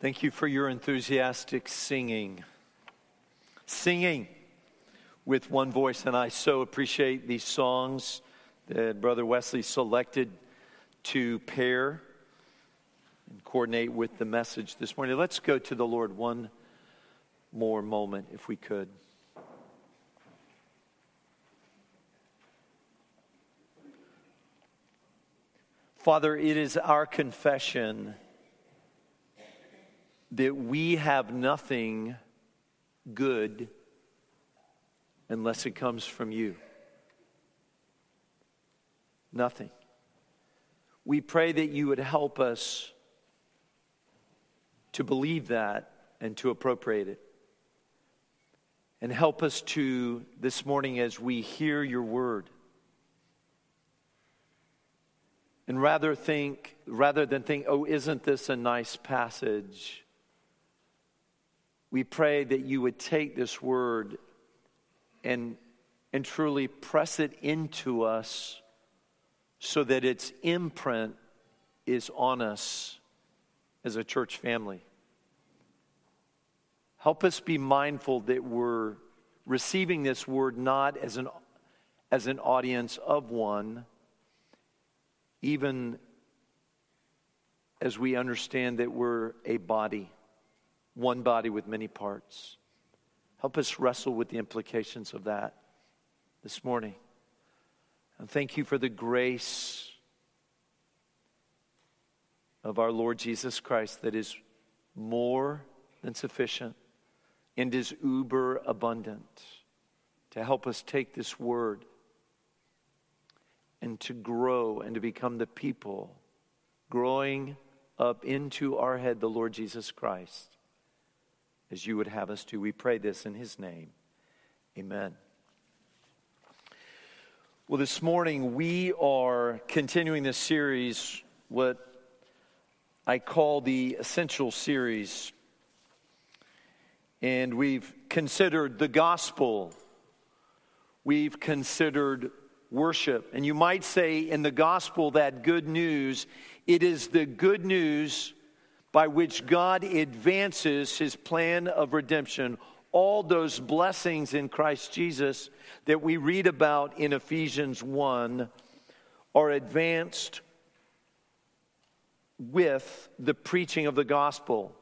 Thank you for your enthusiastic singing. Singing with one voice, and I so appreciate these songs that Brother Wesley selected to pair and coordinate with the message this morning. Let's go to the Lord one more moment, if we could. Father, it is our confession that we have nothing good unless it comes from you. Nothing. We pray that you would help us to believe that and to appropriate it. And help us to, this morning, as we hear your word, and rather think, rather than think, oh, isn't this a nice passage? We pray that you would take this word and, and truly press it into us so that its imprint is on us as a church family. Help us be mindful that we're receiving this word not as an, as an audience of one, even as we understand that we're a body one body with many parts. Help us wrestle with the implications of that this morning. And thank you for the grace of our Lord Jesus Christ that is more than sufficient and is uber abundant to help us take this word and to grow and to become the people growing up into our head, the Lord Jesus Christ as you would have us to. We pray this in his name. Amen. Well, this morning we are continuing this series, what I call the Essential Series. And we've considered the gospel, we've considered worship. And you might say in the gospel that good news, it is the good news by which God advances his plan of redemption, all those blessings in Christ Jesus that we read about in Ephesians 1 are advanced with the preaching of the gospel.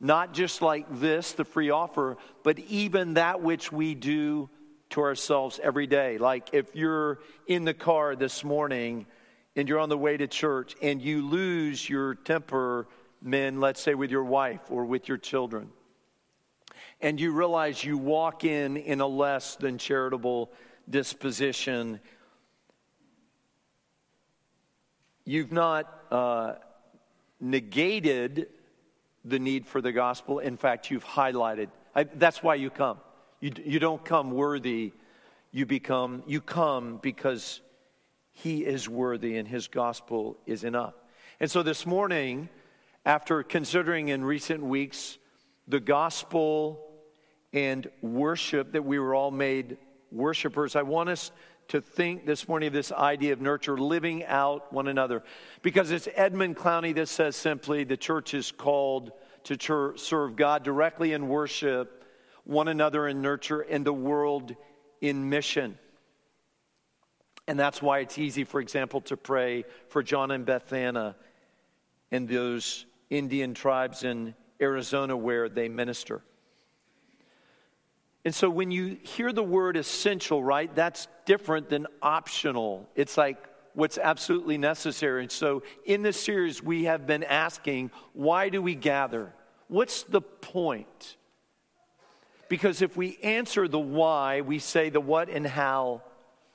Not just like this, the free offer, but even that which we do to ourselves every day. Like if you're in the car this morning and you're on the way to church and you lose your temper men, let's say with your wife or with your children, and you realize you walk in in a less than charitable disposition, you've not uh, negated the need for the gospel. In fact, you've highlighted. I, that's why you come. You, you don't come worthy. You become. You come because He is worthy and His gospel is enough. And so this morning after considering in recent weeks the gospel and worship that we were all made worshipers, I want us to think this morning of this idea of nurture, living out one another. Because it's Edmund Clowney that says simply the church is called to serve God directly in worship, one another in nurture, and the world in mission. And that's why it's easy, for example, to pray for John and Beth Anna and those Indian tribes in Arizona where they minister. And so when you hear the word essential, right, that's different than optional. It's like what's absolutely necessary. And so in this series, we have been asking why do we gather? What's the point? Because if we answer the why, we say the what and how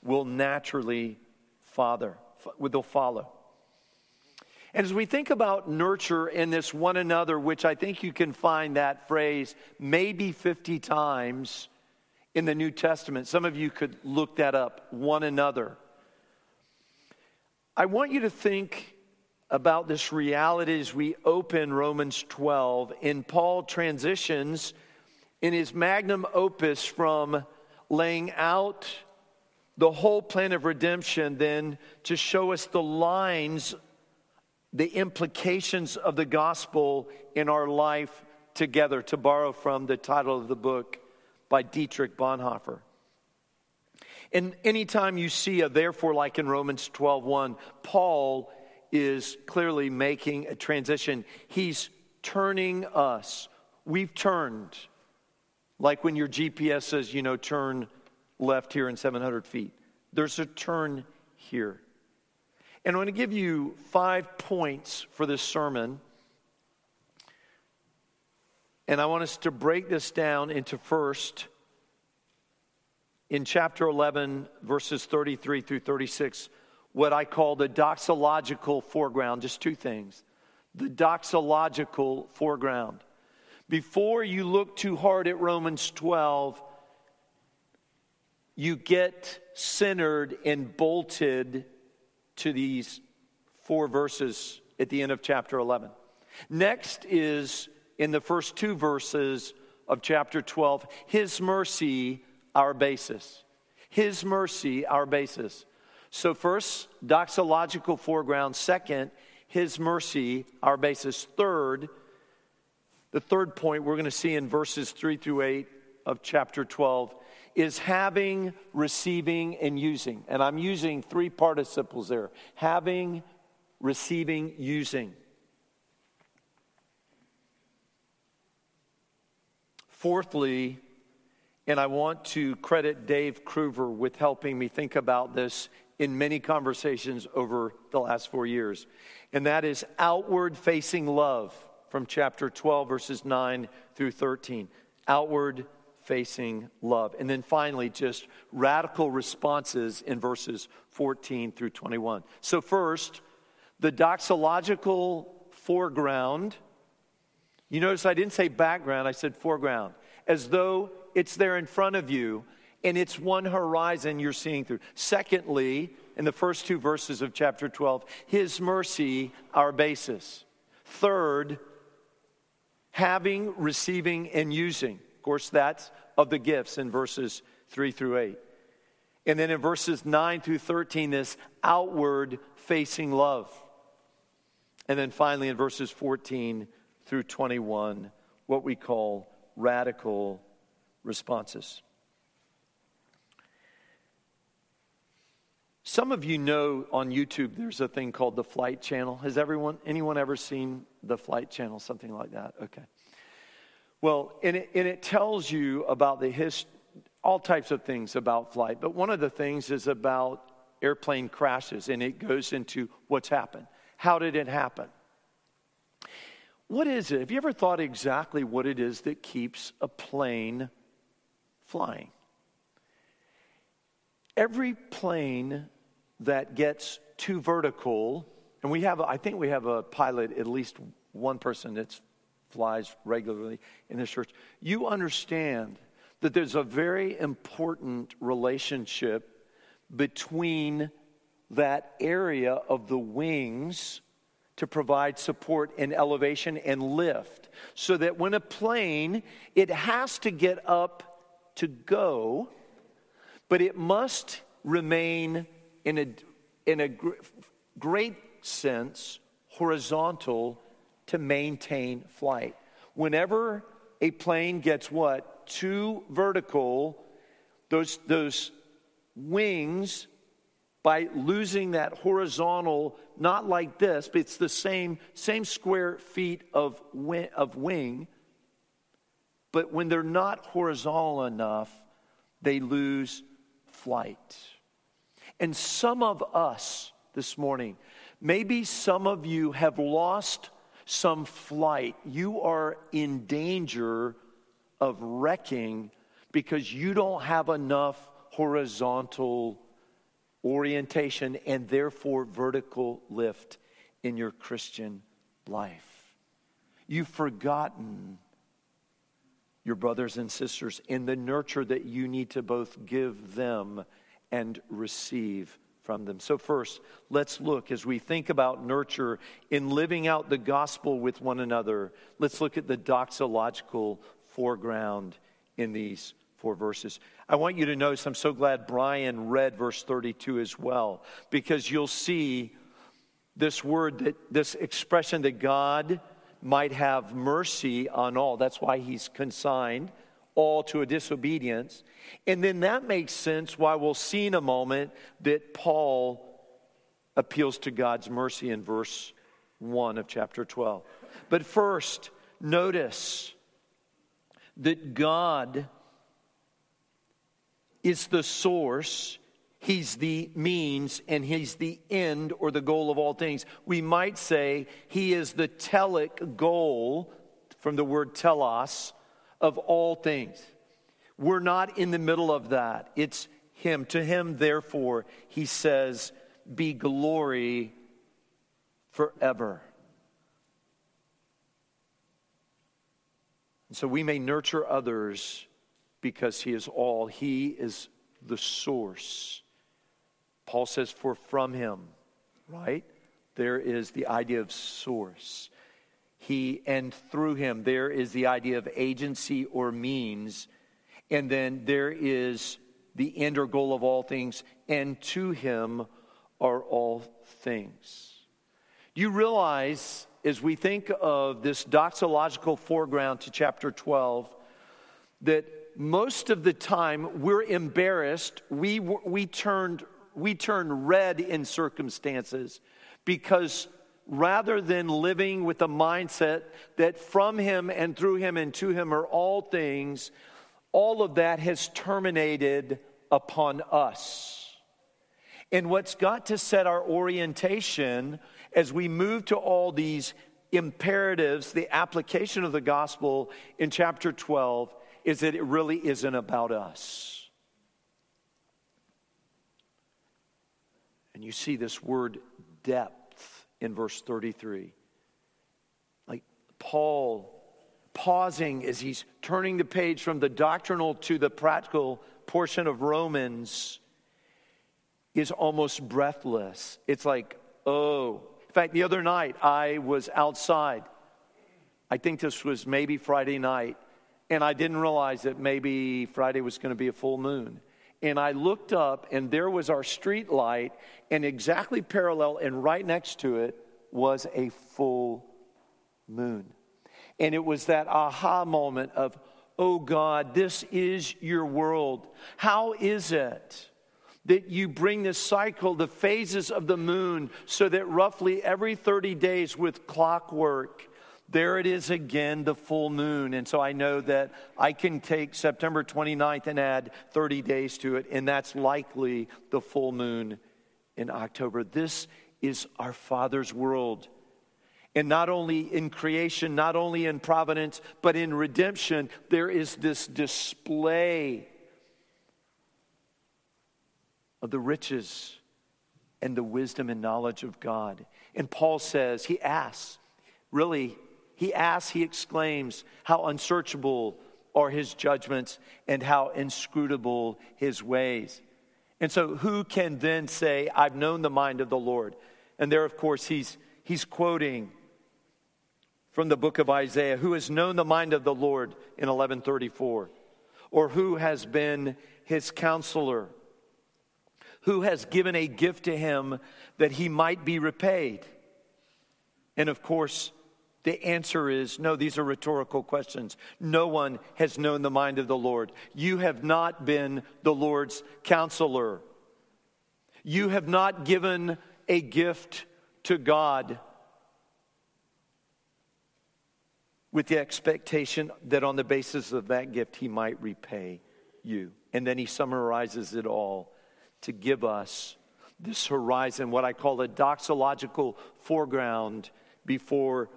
will naturally father, they'll follow. And as we think about nurture in this one another, which I think you can find that phrase maybe 50 times in the New Testament, some of you could look that up, one another. I want you to think about this reality as we open Romans 12. And Paul transitions in his magnum opus from laying out the whole plan of redemption, then to show us the lines the implications of the gospel in our life together, to borrow from the title of the book by Dietrich Bonhoeffer. And anytime you see a therefore, like in Romans 12:1, Paul is clearly making a transition. He's turning us. We've turned, like when your GPS says, you know, turn left here in 700 feet. There's a turn here. And I'm going to give you five points for this sermon. And I want us to break this down into first, in chapter 11, verses 33 through 36, what I call the doxological foreground, just two things. The doxological foreground. Before you look too hard at Romans 12, you get centered and bolted to these four verses at the end of chapter 11. Next is in the first two verses of chapter 12 His mercy, our basis. His mercy, our basis. So, first, doxological foreground. Second, His mercy, our basis. Third, the third point we're going to see in verses 3 through 8 of chapter 12 is having, receiving, and using. And I'm using three participles there having, receiving, using. Fourthly, and I want to credit Dave Kruver with helping me think about this in many conversations over the last four years, and that is outward facing love from chapter 12, verses 9 through 13. Outward facing love. And then finally, just radical responses in verses 14 through 21. So, first, the doxological foreground you notice I didn't say background, I said foreground, as though it's there in front of you and it's one horizon you're seeing through. Secondly, in the first two verses of chapter 12, His mercy, our basis. Third, having, receiving, and using. Of course, that's of the gifts in verses 3 through 8. And then in verses 9 through 13, this outward facing love. And then finally in verses 14 through 21, what we call radical responses. Some of you know on YouTube there's a thing called the Flight Channel. Has everyone, anyone ever seen the Flight Channel, something like that? Okay. Well, and it, and it tells you about the his, all types of things about flight, but one of the things is about airplane crashes, and it goes into what's happened. How did it happen? What is it? Have you ever thought exactly what it is that keeps a plane flying? Every plane that gets too vertical, and we have, I think we have a pilot, at least one person that flies regularly in this church, you understand that there's a very important relationship between that area of the wings to provide support and elevation and lift so that when a plane it has to get up to go but it must remain in a in a great sense horizontal to maintain flight whenever a plane gets what too vertical those those wings by losing that horizontal, not like this, but it's the same, same square feet of of wing. But when they're not horizontal enough, they lose flight. And some of us this morning, maybe some of you have lost some flight. You are in danger of wrecking because you don't have enough horizontal orientation and therefore vertical lift in your Christian life. You've forgotten your brothers and sisters in the nurture that you need to both give them and receive from them. So, first, let's look as we think about nurture in living out the gospel with one another. Let's look at the doxological foreground in these four verses. I want you to notice, I'm so glad Brian read verse 32 as well, because you'll see this word, that, this expression that God might have mercy on all. That's why he's consigned all to a disobedience. And then that makes sense why we'll see in a moment that Paul appeals to God's mercy in verse 1 of chapter 12. But first, notice that God is the source, He's the means, and He's the end or the goal of all things. We might say He is the telic goal, from the word telos, of all things. We're not in the middle of that. It's Him. To Him, therefore, He says, Be glory forever. And so we may nurture others because He is all, He is the source. Paul says, For from Him, right? There is the idea of source. He and through Him, there is the idea of agency or means. And then there is the end or goal of all things, and to Him are all things. You realize as we think of this doxological foreground to chapter 12 that most of the time we're embarrassed. We, we, turned, we turn red in circumstances because rather than living with the mindset that from Him and through Him and to Him are all things, all of that has terminated upon us. And what's got to set our orientation as we move to all these imperatives, the application of the gospel in chapter 12, is that it really isn't about us. And you see this word depth in verse 33. Like Paul pausing as he's turning the page from the doctrinal to the practical portion of Romans is almost breathless. It's like, oh. In fact, the other night I was outside. I think this was maybe Friday night and I didn't realize that maybe Friday was going to be a full moon. And I looked up, and there was our street light, and exactly parallel and right next to it was a full moon. And it was that aha moment of, oh God, this is your world. How is it that you bring this cycle, the phases of the moon, so that roughly every 30 days with clockwork, there it is again, the full moon. And so I know that I can take September 29th and add 30 days to it, and that's likely the full moon in October. This is our Father's world. And not only in creation, not only in providence, but in redemption, there is this display of the riches and the wisdom and knowledge of God. And Paul says, he asks, really, he asks, he exclaims, How unsearchable are his judgments and how inscrutable his ways. And so, who can then say, I've known the mind of the Lord? And there, of course, he's, he's quoting from the book of Isaiah who has known the mind of the Lord in 1134? Or who has been his counselor? Who has given a gift to him that he might be repaid? And of course, the answer is no, these are rhetorical questions. No one has known the mind of the Lord. You have not been the Lord's counselor. You have not given a gift to God with the expectation that on the basis of that gift, He might repay you. And then He summarizes it all to give us this horizon, what I call a doxological foreground before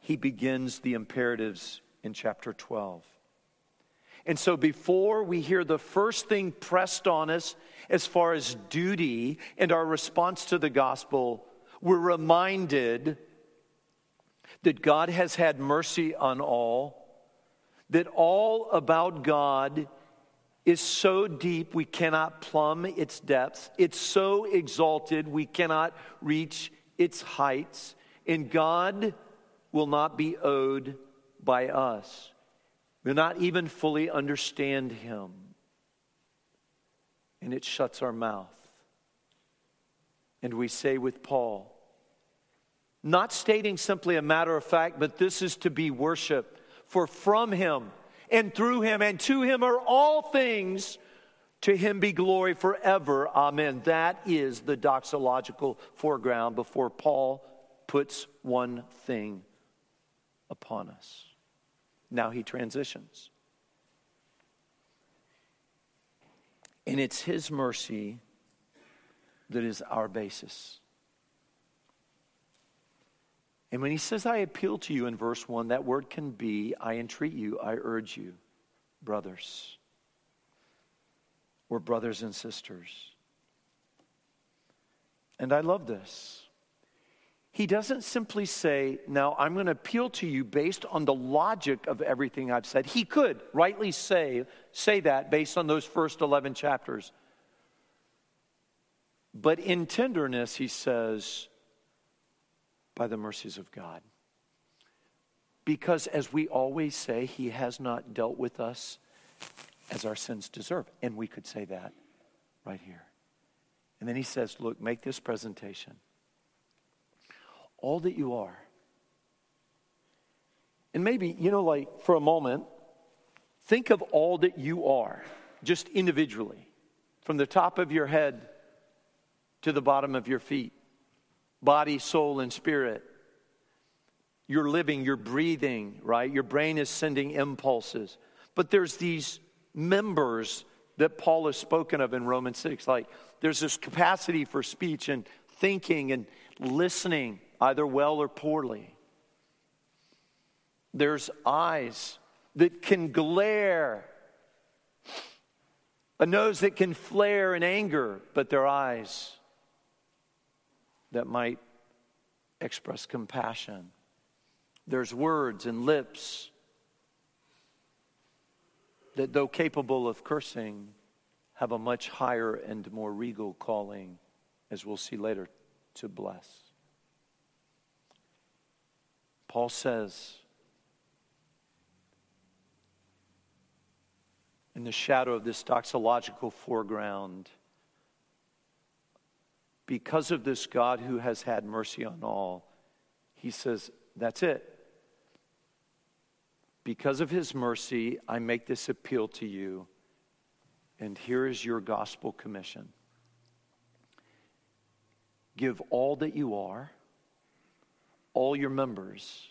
he begins the imperatives in chapter 12. And so, before we hear the first thing pressed on us as far as duty and our response to the gospel, we're reminded that God has had mercy on all, that all about God is so deep we cannot plumb its depths, it's so exalted we cannot reach its heights. And God will not be owed by us. We'll not even fully understand Him. And it shuts our mouth. And we say with Paul, not stating simply a matter of fact, but this is to be worship. For from him and through him and to him are all things. To him be glory forever. Amen. That is the doxological foreground before Paul puts one thing upon us. Now he transitions. And it's his mercy that is our basis. And when he says, I appeal to you in verse 1, that word can be, I entreat you, I urge you, brothers, or brothers and sisters. And I love this. He doesn't simply say, Now I'm going to appeal to you based on the logic of everything I've said. He could rightly say, say that based on those first 11 chapters. But in tenderness, he says, by the mercies of God. Because, as we always say, He has not dealt with us as our sins deserve. And we could say that right here. And then He says, Look, make this presentation. All that you are. And maybe, you know, like for a moment, think of all that you are, just individually, from the top of your head to the bottom of your feet body, soul, and spirit. You're living, you're breathing, right? Your brain is sending impulses. But there's these members that Paul has spoken of in Romans 6. Like there's this capacity for speech and thinking and listening, either well or poorly. There's eyes that can glare, a nose that can flare in anger, but their eyes that might express compassion. There's words and lips that, though capable of cursing, have a much higher and more regal calling, as we'll see later, to bless. Paul says, in the shadow of this doxological foreground, because of this God who has had mercy on all, he says, That's it. Because of his mercy, I make this appeal to you, and here is your gospel commission. Give all that you are, all your members.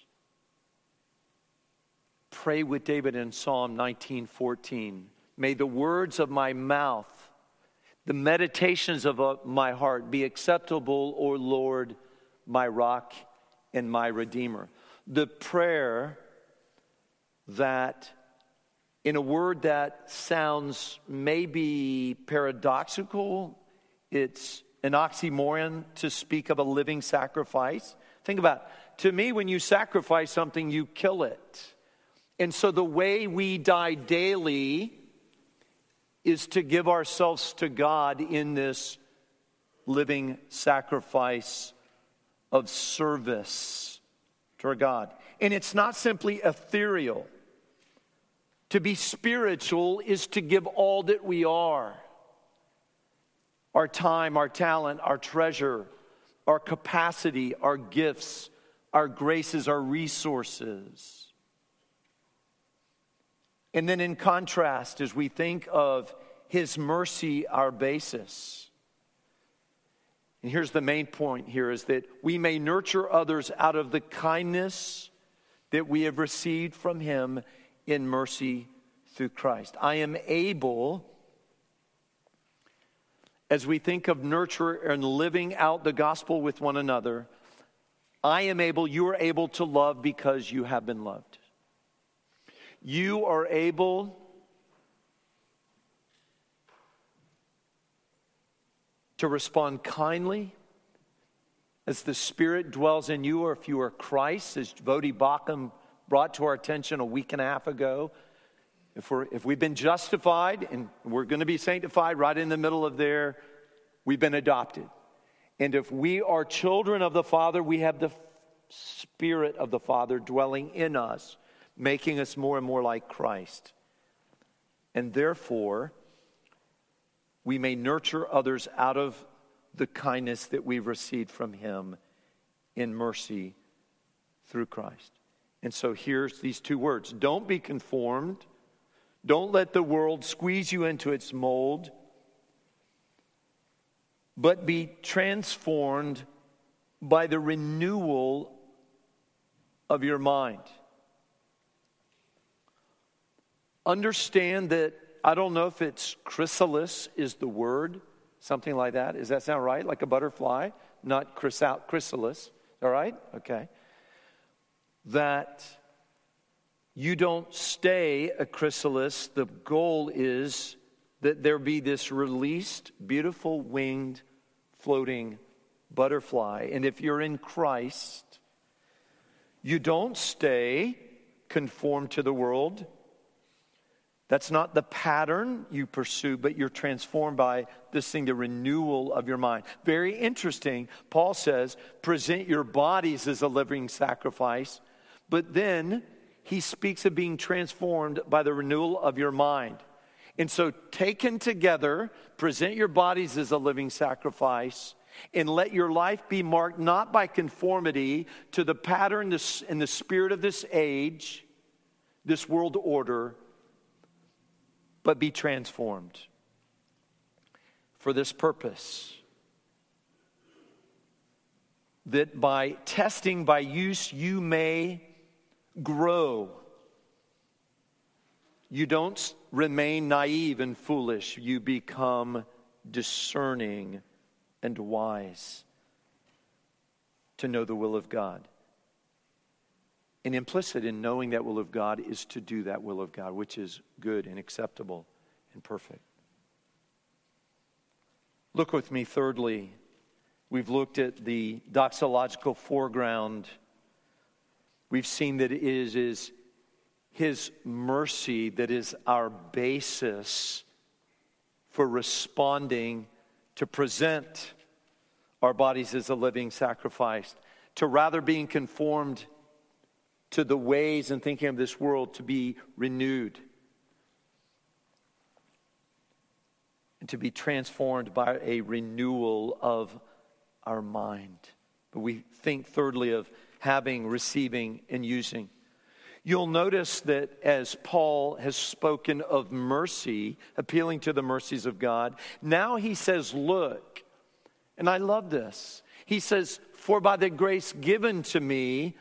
Pray with David in Psalm 19:14. May the words of my mouth the meditations of uh, my heart be acceptable, O Lord, my rock and my redeemer. The prayer that, in a word that sounds maybe paradoxical, it's an oxymoron to speak of a living sacrifice. Think about it. To me, when you sacrifice something, you kill it. And so the way we die daily is to give ourselves to God in this living sacrifice of service to our God. And it's not simply ethereal. To be spiritual is to give all that we are our time, our talent, our treasure, our capacity, our gifts, our graces, our resources. And then, in contrast, as we think of His mercy, our basis. And here's the main point here is that we may nurture others out of the kindness that we have received from Him in mercy through Christ. I am able, as we think of nurture and living out the gospel with one another, I am able, you are able to love because you have been loved you are able to respond kindly as the Spirit dwells in you, or if you are Christ, as Voddie Baucham brought to our attention a week and a half ago. If, we're, if we've been justified and we're going to be sanctified right in the middle of there, we've been adopted. And if we are children of the Father, we have the Spirit of the Father dwelling in us making us more and more like Christ. And therefore, we may nurture others out of the kindness that we've received from Him in mercy through Christ. And so here's these two words don't be conformed, don't let the world squeeze you into its mold, but be transformed by the renewal of your mind. Understand that I don't know if it's chrysalis is the word, something like that. Does that sound right? Like a butterfly, not chrysalis. All right? Okay. That you don't stay a chrysalis. The goal is that there be this released, beautiful, winged, floating butterfly. And if you're in Christ, you don't stay conformed to the world. That's not the pattern you pursue, but you're transformed by this thing, the renewal of your mind. Very interesting. Paul says, present your bodies as a living sacrifice, but then he speaks of being transformed by the renewal of your mind. And so, taken together, present your bodies as a living sacrifice and let your life be marked not by conformity to the pattern and the spirit of this age, this world order, but be transformed for this purpose. That by testing, by use, you may grow. You don't remain naive and foolish, you become discerning and wise to know the will of God. And implicit in knowing that will of God is to do that will of God, which is good and acceptable and perfect. Look with me, thirdly, we've looked at the doxological foreground. We've seen that it is, is His mercy that is our basis for responding to present our bodies as a living sacrifice, to rather being conformed to the ways and thinking of this world, to be renewed, and to be transformed by a renewal of our mind. But we think, thirdly, of having, receiving, and using. You'll notice that as Paul has spoken of mercy, appealing to the mercies of God, now he says, Look, and I love this. He says, For by the grace given to me,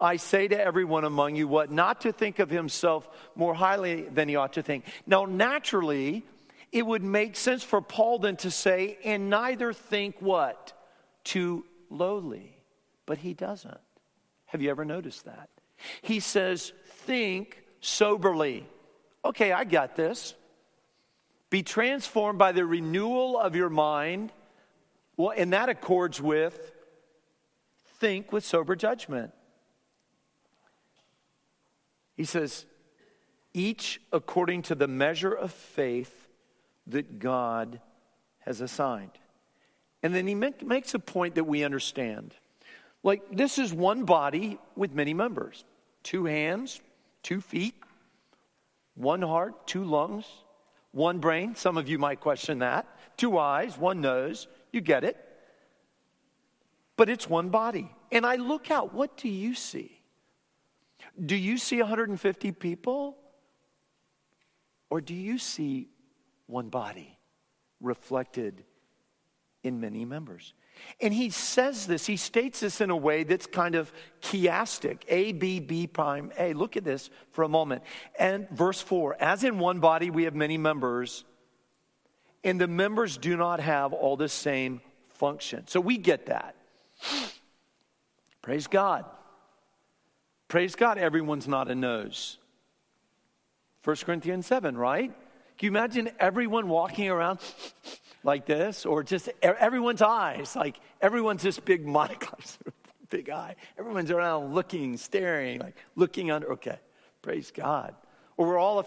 I say to everyone among you what not to think of himself more highly than he ought to think. Now, naturally, it would make sense for Paul then to say, and neither think what? Too lowly. But he doesn't. Have you ever noticed that? He says, think soberly. Okay, I got this. Be transformed by the renewal of your mind. Well, and that accords with think with sober judgment. He says, each according to the measure of faith that God has assigned. And then he make, makes a point that we understand. Like, this is one body with many members two hands, two feet, one heart, two lungs, one brain. Some of you might question that. Two eyes, one nose. You get it. But it's one body. And I look out, what do you see? Do you see 150 people? Or do you see one body reflected in many members? And he says this, he states this in a way that's kind of chiastic A, B, B prime, A. Look at this for a moment. And verse 4 As in one body we have many members, and the members do not have all the same function. So we get that. Praise God. Praise God, everyone's not a nose. 1 Corinthians 7, right? Can you imagine everyone walking around like this? Or just everyone's eyes, like everyone's this big monocle, big eye. Everyone's around looking, staring, like looking under. Okay, praise God. Or we're all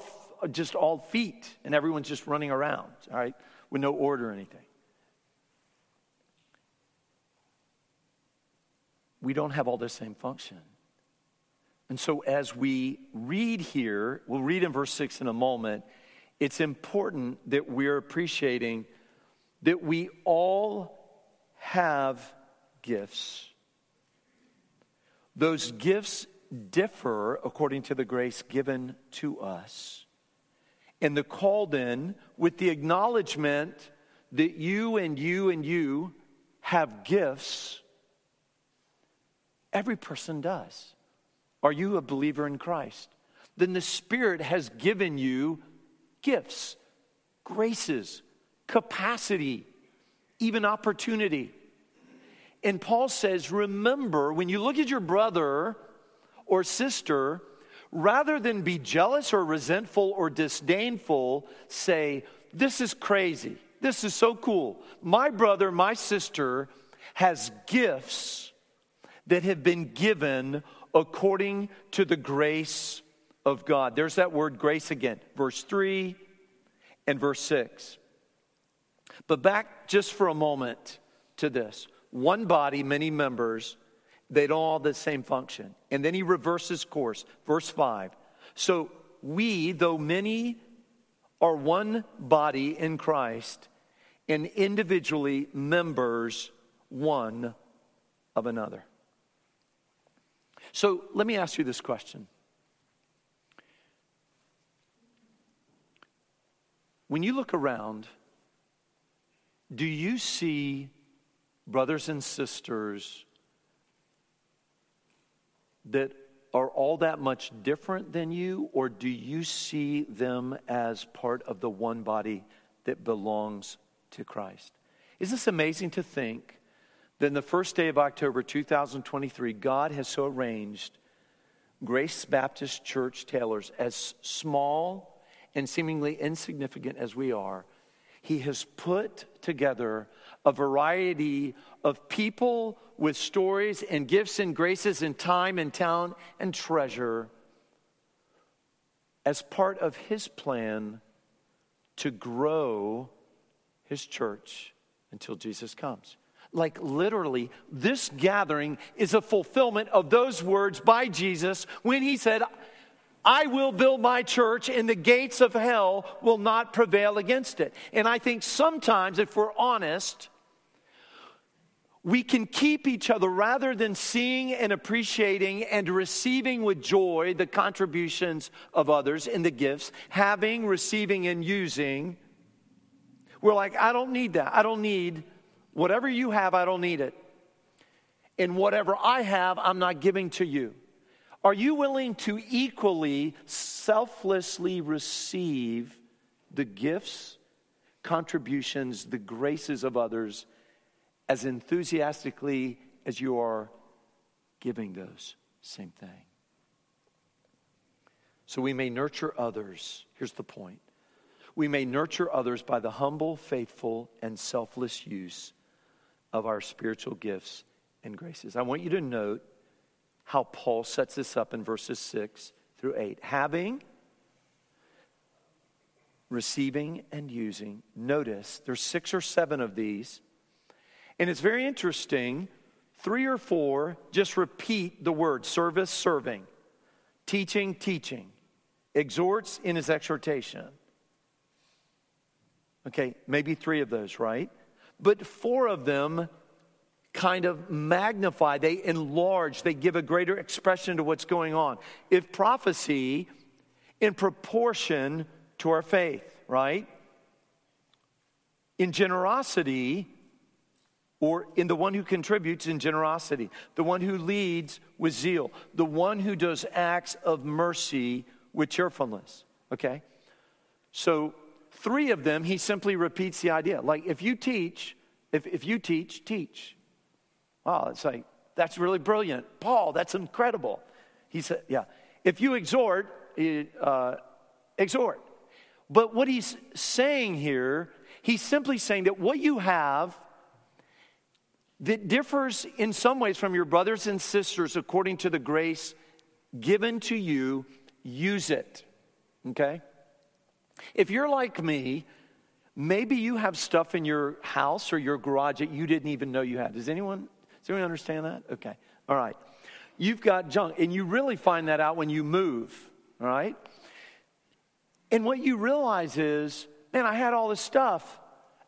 just all feet and everyone's just running around, all right, with no order or anything. We don't have all the same function. And so, as we read here, we'll read in verse 6 in a moment, it's important that we're appreciating that we all have gifts Those gifts differ according to the grace given to us. And the call in with the acknowledgement that you and you and you have gifts. Every person does. Are you a believer in Christ? Then the Spirit has given you gifts, graces, capacity, even opportunity. And Paul says, remember, when you look at your brother or sister, rather than be jealous or resentful or disdainful, say, This is crazy. This is so cool. My brother, my sister has gifts that have been given according to the grace of God. There's that word grace again, verse 3 and verse 6. But back just for a moment to this one body, many members, they don't all have the same function. And then he reverses course, verse 5. So we, though many, are one body in Christ and individually members one of another. So let me ask you this question. When you look around, do you see brothers and sisters that are all that much different than you, or do you see them as part of the one body that belongs to Christ? Is this amazing to think that the first day of October 2023, God has so arranged Grace Baptist Church Taylors, as small and seemingly insignificant as we are, He has put together a variety of people with stories and gifts and graces and time and talent and treasure as part of his plan to grow his church until Jesus comes. Like literally, this gathering is a fulfillment of those words by Jesus when he said, I will build my church and the gates of hell will not prevail against it. And I think sometimes, if we're honest, we can keep each other rather than seeing and appreciating and receiving with joy the contributions of others in the gifts, having, receiving, and using. We're like, I don't need that. I don't need whatever you have, I don't need it. And whatever I have, I'm not giving to you. Are you willing to equally, selflessly receive the gifts, contributions, the graces of others? as enthusiastically as you are giving those same thing. So we may nurture others. Here's the point we may nurture others by the humble, faithful, and selfless use of our spiritual gifts and graces. I want you to note how Paul sets this up in verses 6 through 8. Having, receiving, and using. Notice there's six or seven of these and it's very interesting. Three or four just repeat the word service, serving, teaching, teaching, exhorts in his exhortation. Okay, maybe three of those, right? But four of them kind of magnify, they enlarge, they give a greater expression to what's going on. If prophecy, in proportion to our faith, right? In generosity, or in the one who contributes in generosity, the one who leads with zeal, the one who does acts of mercy with cheerfulness. Okay? So, three of them, he simply repeats the idea. Like, if you teach, if, if you teach, teach. Wow, it's like, that's really brilliant. Paul, that's incredible. He said, yeah. If you exhort, uh, exhort. But what he's saying here, he's simply saying that what you have that differs in some ways from your brothers and sisters according to the grace given to you, use it. Okay? If you're like me, maybe you have stuff in your house or your garage that you didn't even know you had. Does anyone, does anyone understand that? Okay. All right. You've got junk, and you really find that out when you move, all right? And what you realize is, man, I had all this stuff,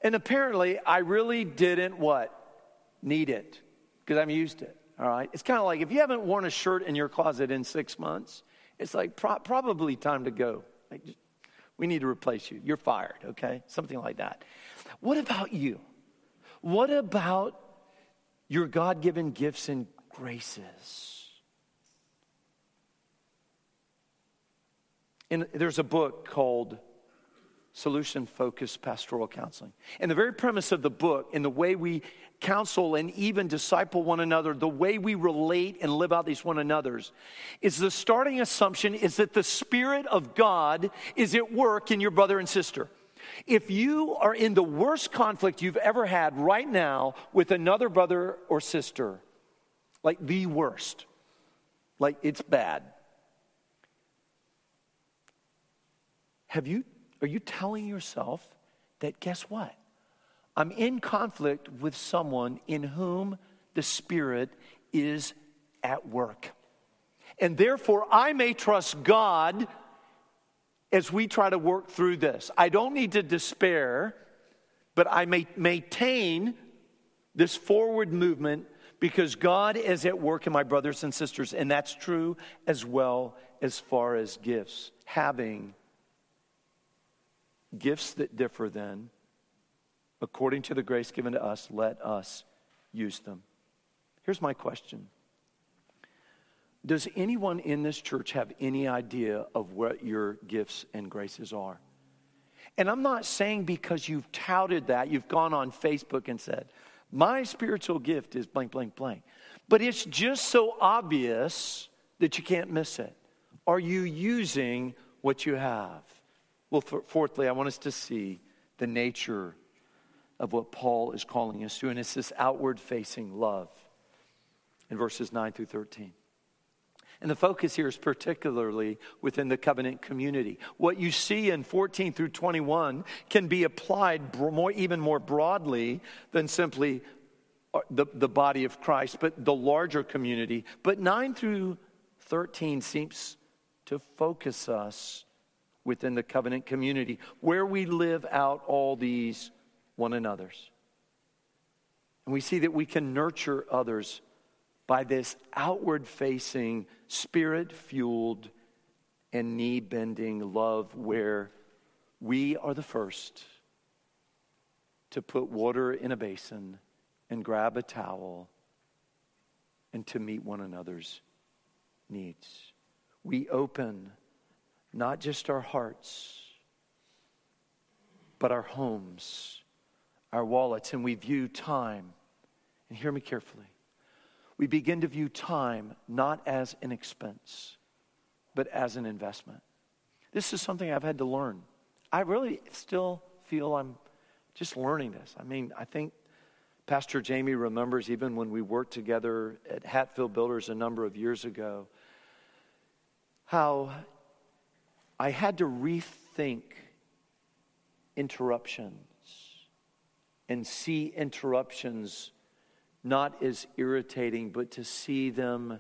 and apparently I really didn't what? need it because I'm used to it. all right? It's kind of like if you haven't worn a shirt in your closet in six months, it's like pro- probably time to go. Like, we need to replace you. You're fired, okay? Something like that. What about you? What about your God given gifts and graces? And there's a book called Solution Focused Pastoral Counseling. And the very premise of the book, and the way we counsel and even disciple one another, the way we relate and live out these one another's, is the starting assumption is that the Spirit of God is at work in your brother and sister. If you are in the worst conflict you've ever had right now with another brother or sister, like the worst, like it's bad, have you, are you telling yourself that guess what? I'm in conflict with someone in whom the Spirit is at work. And therefore, I may trust God as we try to work through this. I don't need to despair, but I may maintain this forward movement because God is at work in my brothers and sisters. And that's true as well as far as gifts. Having gifts that differ then according to the grace given to us, let us use them. Here's my question Does anyone in this church have any idea of what your gifts and graces are? And I'm not saying because you've touted that, you've gone on Facebook and said, my spiritual gift is blank, blank, blank. But it's just so obvious that you can't miss it. Are you using what you have? Well, fourthly, I want us to see the nature of what Paul is calling us to, and it's this outward facing love in verses 9 through 13. And the focus here is particularly within the covenant community. What you see in 14 through 21 can be applied more, even more broadly than simply uh, the, the body of Christ, but the larger community. But 9 through 13 seems to focus us within the covenant community, where we live out all these one another's. And we see that we can nurture others by this outward facing, spirit fueled, and knee bending love where we are the first to put water in a basin and grab a towel and to meet one another's needs. We open not just our hearts, but our homes our wallets and we view time, and hear me carefully, we begin to view time not as an expense, but as an investment. This is something I've had to learn. I really still feel I'm just learning this. I mean, I think Pastor Jamie remembers even when we worked together at Hatfield Builders a number of years ago, how I had to rethink interruptions and see interruptions not as irritating, but to see them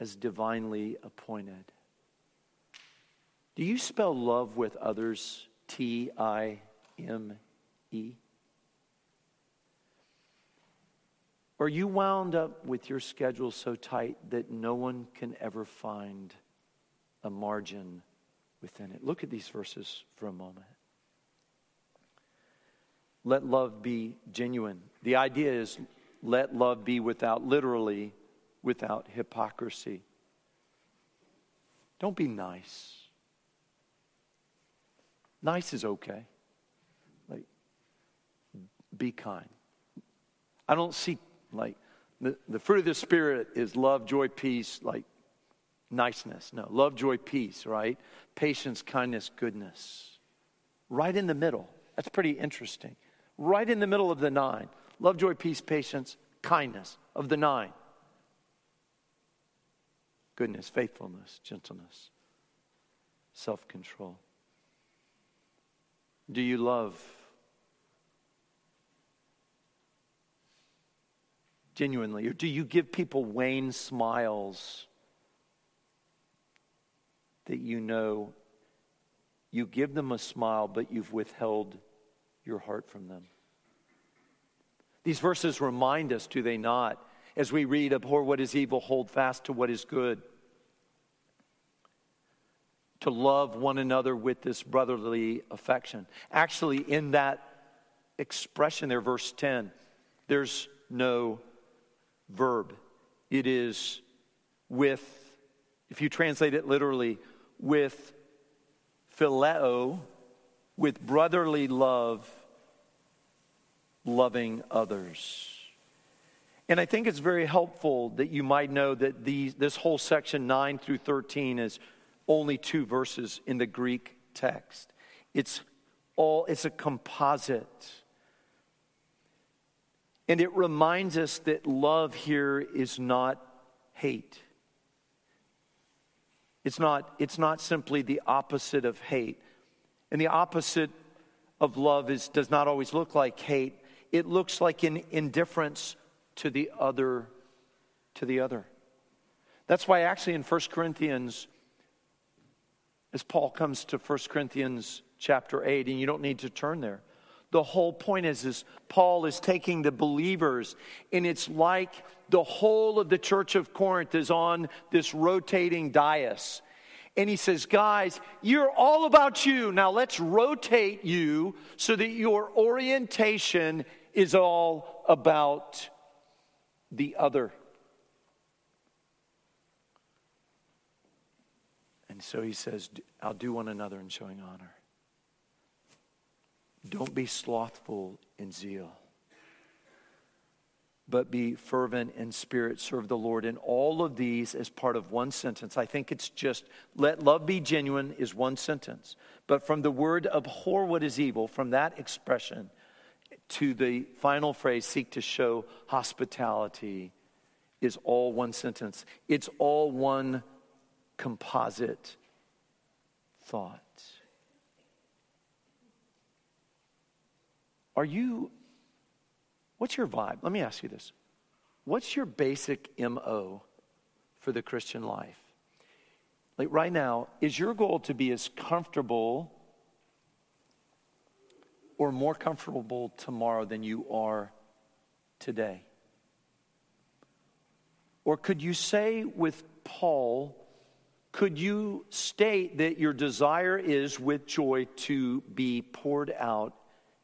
as divinely appointed. Do you spell love with others T I M E? Or you wound up with your schedule so tight that no one can ever find a margin within it? Look at these verses for a moment. Let love be genuine. The idea is let love be without, literally, without hypocrisy. Don't be nice. Nice is okay. Like, be kind. I don't see, like, the, the fruit of the Spirit is love, joy, peace, like niceness. No, love, joy, peace, right? Patience, kindness, goodness. Right in the middle. That's pretty interesting right in the middle of the nine love, joy, peace, patience, kindness of the nine. Goodness, faithfulness, gentleness, self control. Do you love genuinely? Or do you give people wan smiles that you know you give them a smile, but you've withheld your heart from them. These verses remind us, do they not, as we read, abhor what is evil, hold fast to what is good. To love one another with this brotherly affection. Actually, in that expression there, verse 10, there's no verb. It is with, if you translate it literally, with phileo, with brotherly love, loving others. And I think it's very helpful that you might know that these, this whole section 9 through 13 is only two verses in the Greek text. It's all it's a composite. And it reminds us that love here is not hate. It's not, it's not simply the opposite of hate. And the opposite of love is, does not always look like hate. It looks like an indifference to the other, to the other. That's why actually in 1 Corinthians, as Paul comes to 1 Corinthians chapter 8, and you don't need to turn there. The whole point is, is Paul is taking the believers, and it's like the whole of the church of Corinth is on this rotating dais. And he says, Guys, you're all about you. Now let's rotate you so that your orientation is all about the other. And so he says, I'll do one another in showing honor. Don't be slothful in zeal, but be fervent in spirit, serve the Lord. in all of these as part of one sentence. I think it's just let love be genuine is one sentence. But from the word abhor what is evil, from that expression to the final phrase, seek to show hospitality, is all one sentence. It's all one composite thought. Are you, what's your vibe? Let me ask you this. What's your basic MO for the Christian life? Like right now, is your goal to be as comfortable or more comfortable tomorrow than you are today? Or could you say with Paul, could you state that your desire is with joy to be poured out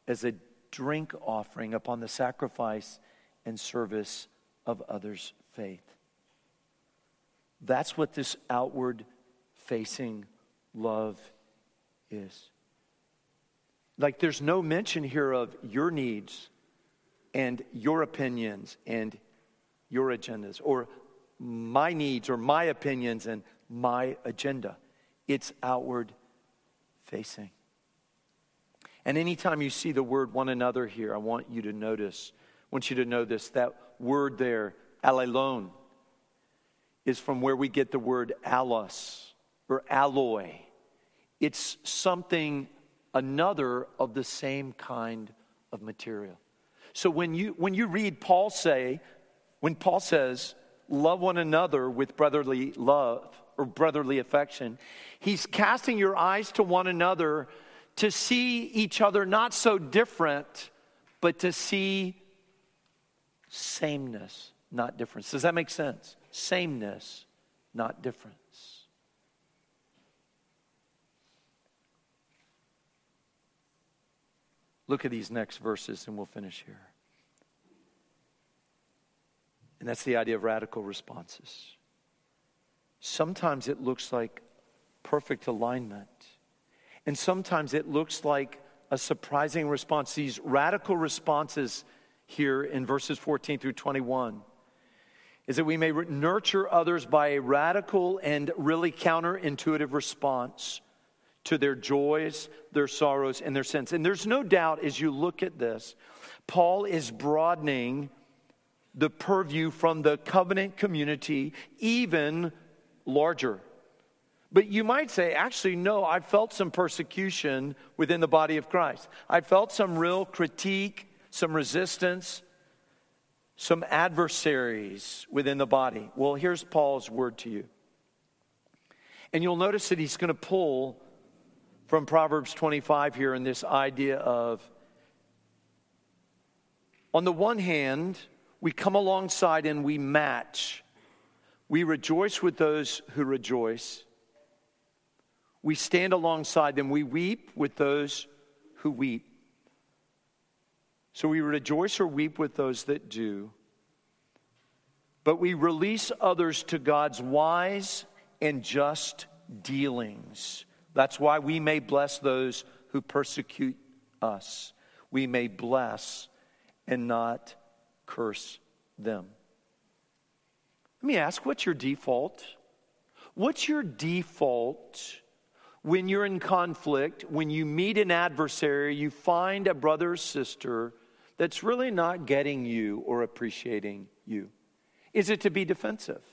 as a drink offering upon the sacrifice and service of others' faith. That's what this outward facing love is. Like, there's no mention here of your needs and your opinions and your agendas, or my needs or my opinions and my agenda. It's outward facing. And anytime you see the word one another here, I want you to notice, I want you to know this that word there, allelon, is from where we get the word allos or alloy. It's something, another of the same kind of material. So when you, when you read Paul say, when Paul says, love one another with brotherly love or brotherly affection, he's casting your eyes to one another to see each other not so different, but to see sameness, not difference. Does that make sense? Sameness, not difference. Look at these next verses and we'll finish here. And that's the idea of radical responses. Sometimes it looks like perfect alignment. And sometimes it looks like a surprising response. These radical responses here in verses 14 through 21 is that we may nurture others by a radical and really counterintuitive response to their joys, their sorrows, and their sins. And there's no doubt as you look at this, Paul is broadening the purview from the covenant community even larger. But you might say, actually, no, I felt some persecution within the body of Christ. I felt some real critique, some resistance, some adversaries within the body. Well, here's Paul's word to you. And you'll notice that he's going to pull from Proverbs 25 here in this idea of, on the one hand, we come alongside and we match. We rejoice with those who rejoice. We stand alongside them. We weep with those who weep. So we rejoice or weep with those that do. But we release others to God's wise and just dealings. That's why we may bless those who persecute us. We may bless and not curse them. Let me ask what's your default? What's your default when you're in conflict, when you meet an adversary, you find a brother or sister that's really not getting you or appreciating you? Is it to be defensive?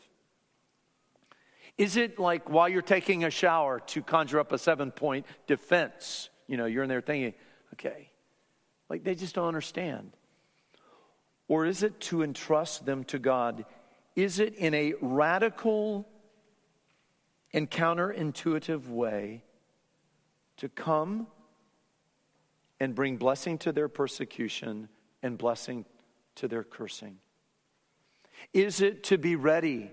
Is it like while you're taking a shower to conjure up a seven point defense? You know, you're in there thinking, okay, like they just don't understand. Or is it to entrust them to God? Is it in a radical and counterintuitive way to come and bring blessing to their persecution and blessing to their cursing? Is it to be ready,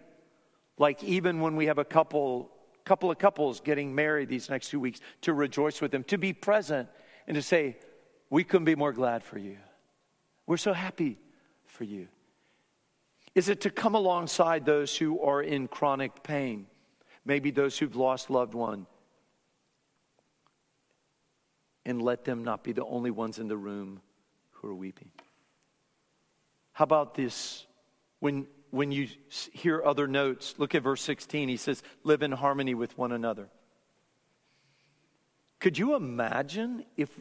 like even when we have a couple, couple of couples getting married these next two weeks, to rejoice with them, to be present and to say, We couldn't be more glad for you. We're so happy for you. Is it to come alongside those who are in chronic pain, maybe those who've lost loved one, and let them not be the only ones in the room who are weeping? How about this? When, when you hear other notes, look at verse 16. He says, Live in harmony with one another. Could you imagine if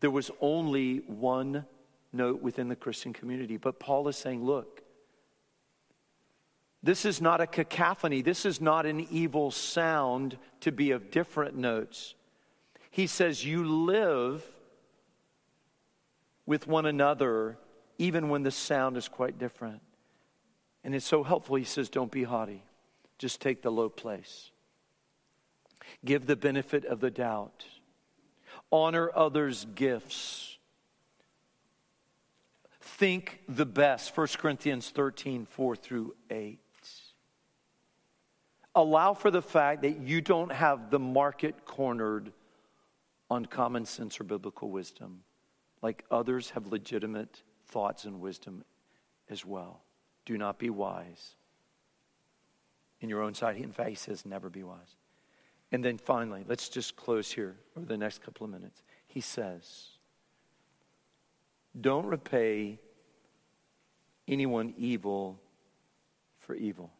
there was only one note within the Christian community? But Paul is saying, Look, this is not a cacophony. This is not an evil sound to be of different notes. He says, You live with one another even when the sound is quite different. And it's so helpful. He says, Don't be haughty, just take the low place. Give the benefit of the doubt. Honor others' gifts. Think the best. 1 Corinthians 13, 4 through 8 allow for the fact that you don't have the market cornered on common sense or biblical wisdom, like others have legitimate thoughts and wisdom as well. Do not be wise in your own sight. In fact, he says, never be wise. And then finally, let's just close here over the next couple of minutes. He says, don't repay anyone evil for evil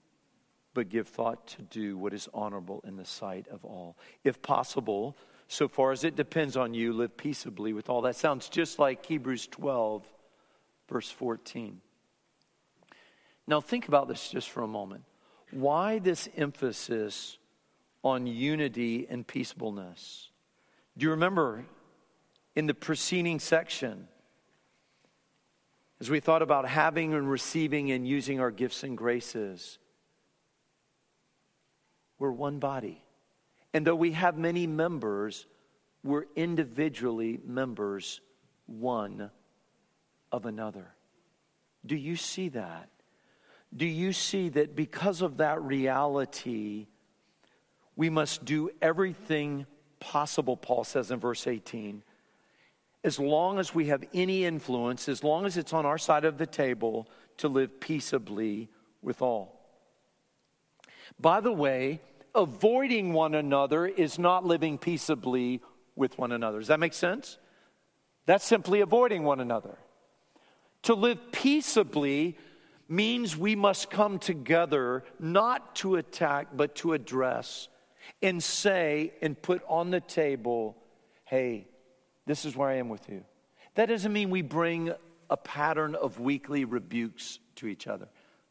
but give thought to do what is honorable in the sight of all. If possible, so far as it depends on you, live peaceably with all. That sounds just like Hebrews 12, verse 14. Now, think about this just for a moment. Why this emphasis on unity and peaceableness? Do you remember in the preceding section, as we thought about having and receiving and using our gifts and graces? We're one body. And though we have many members, we're individually members one of another. Do you see that? Do you see that because of that reality, we must do everything possible, Paul says in verse 18, as long as we have any influence, as long as it's on our side of the table, to live peaceably with all. By the way, avoiding one another is not living peaceably with one another. Does that make sense? That's simply avoiding one another. To live peaceably means we must come together not to attack, but to address and say and put on the table, hey, this is where I am with you. That doesn't mean we bring a pattern of weekly rebukes to each other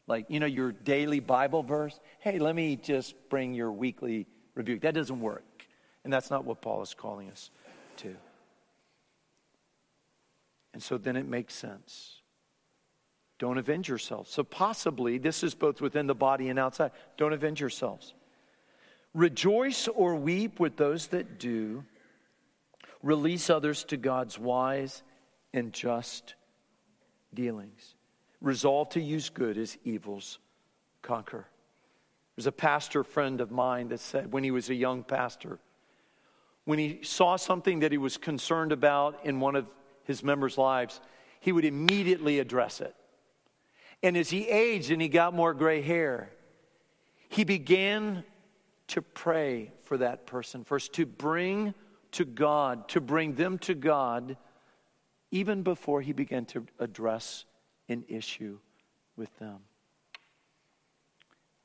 like, you know, your daily Bible verse. Hey, let me just bring your weekly rebuke. That doesn't work. And that's not what Paul is calling us to. And so then it makes sense. Don't avenge yourselves. So possibly this is both within the body and outside. Don't avenge yourselves. Rejoice or weep with those that do. Release others to God's wise and just dealings. Resolve to use good as evils conquer. There's a pastor friend of mine that said when he was a young pastor, when he saw something that he was concerned about in one of his members' lives, he would immediately address it. And as he aged and he got more gray hair, he began to pray for that person first, to bring to God, to bring them to God, even before he began to address an issue with them.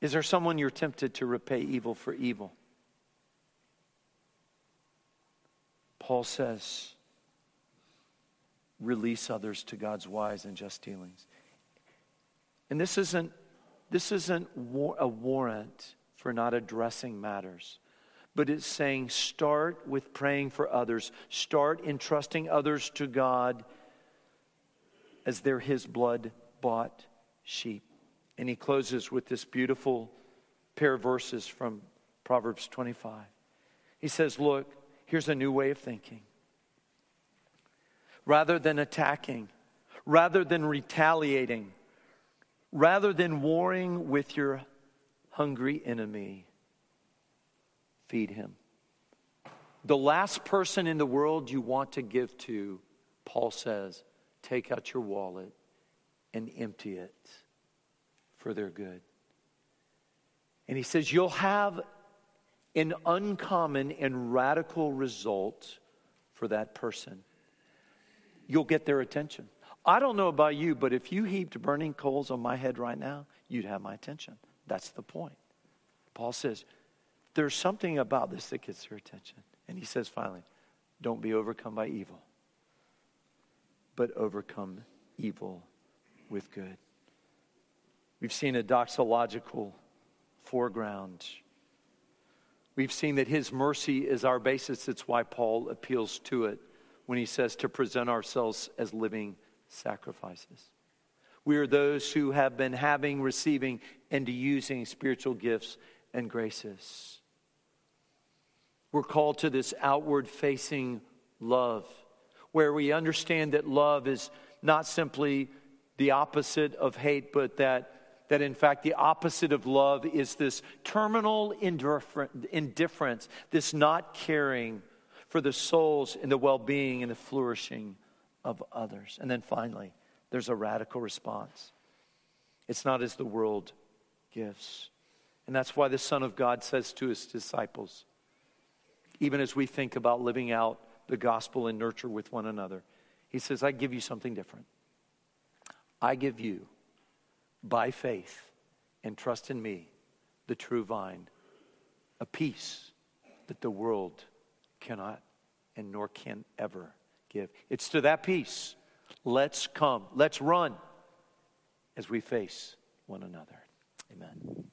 Is there someone you're tempted to repay evil for evil? Paul says, release others to God's wise and just dealings. And this isn't, this isn't a warrant for not addressing matters, but it's saying start with praying for others, start entrusting others to God as they're His blood bought sheep. And he closes with this beautiful pair of verses from Proverbs 25. He says, Look, here's a new way of thinking rather than attacking, rather than retaliating, rather than warring with your hungry enemy, feed him. The last person in the world you want to give to, Paul says, take out your wallet and empty it for their good. And he says, You'll have an uncommon and radical result for that person you'll get their attention. I don't know about you, but if you heaped burning coals on my head right now, you'd have my attention. That's the point. Paul says, there's something about this that gets their attention. And he says finally, don't be overcome by evil, but overcome evil with good. We've seen a doxological foreground. We've seen that his mercy is our basis. It's why Paul appeals to it when he says to present ourselves as living sacrifices. We are those who have been having, receiving, and using spiritual gifts and graces. We're called to this outward facing love, where we understand that love is not simply the opposite of hate, but that, that in fact the opposite of love is this terminal indifference, this not caring for the souls and the well being and the flourishing of others. And then finally, there's a radical response. It's not as the world gives. And that's why the Son of God says to his disciples, even as we think about living out the gospel and nurture with one another, he says, I give you something different. I give you, by faith and trust in me, the true vine, a peace that the world cannot and nor can ever give. It's to that peace. Let's come. Let's run as we face one another. Amen.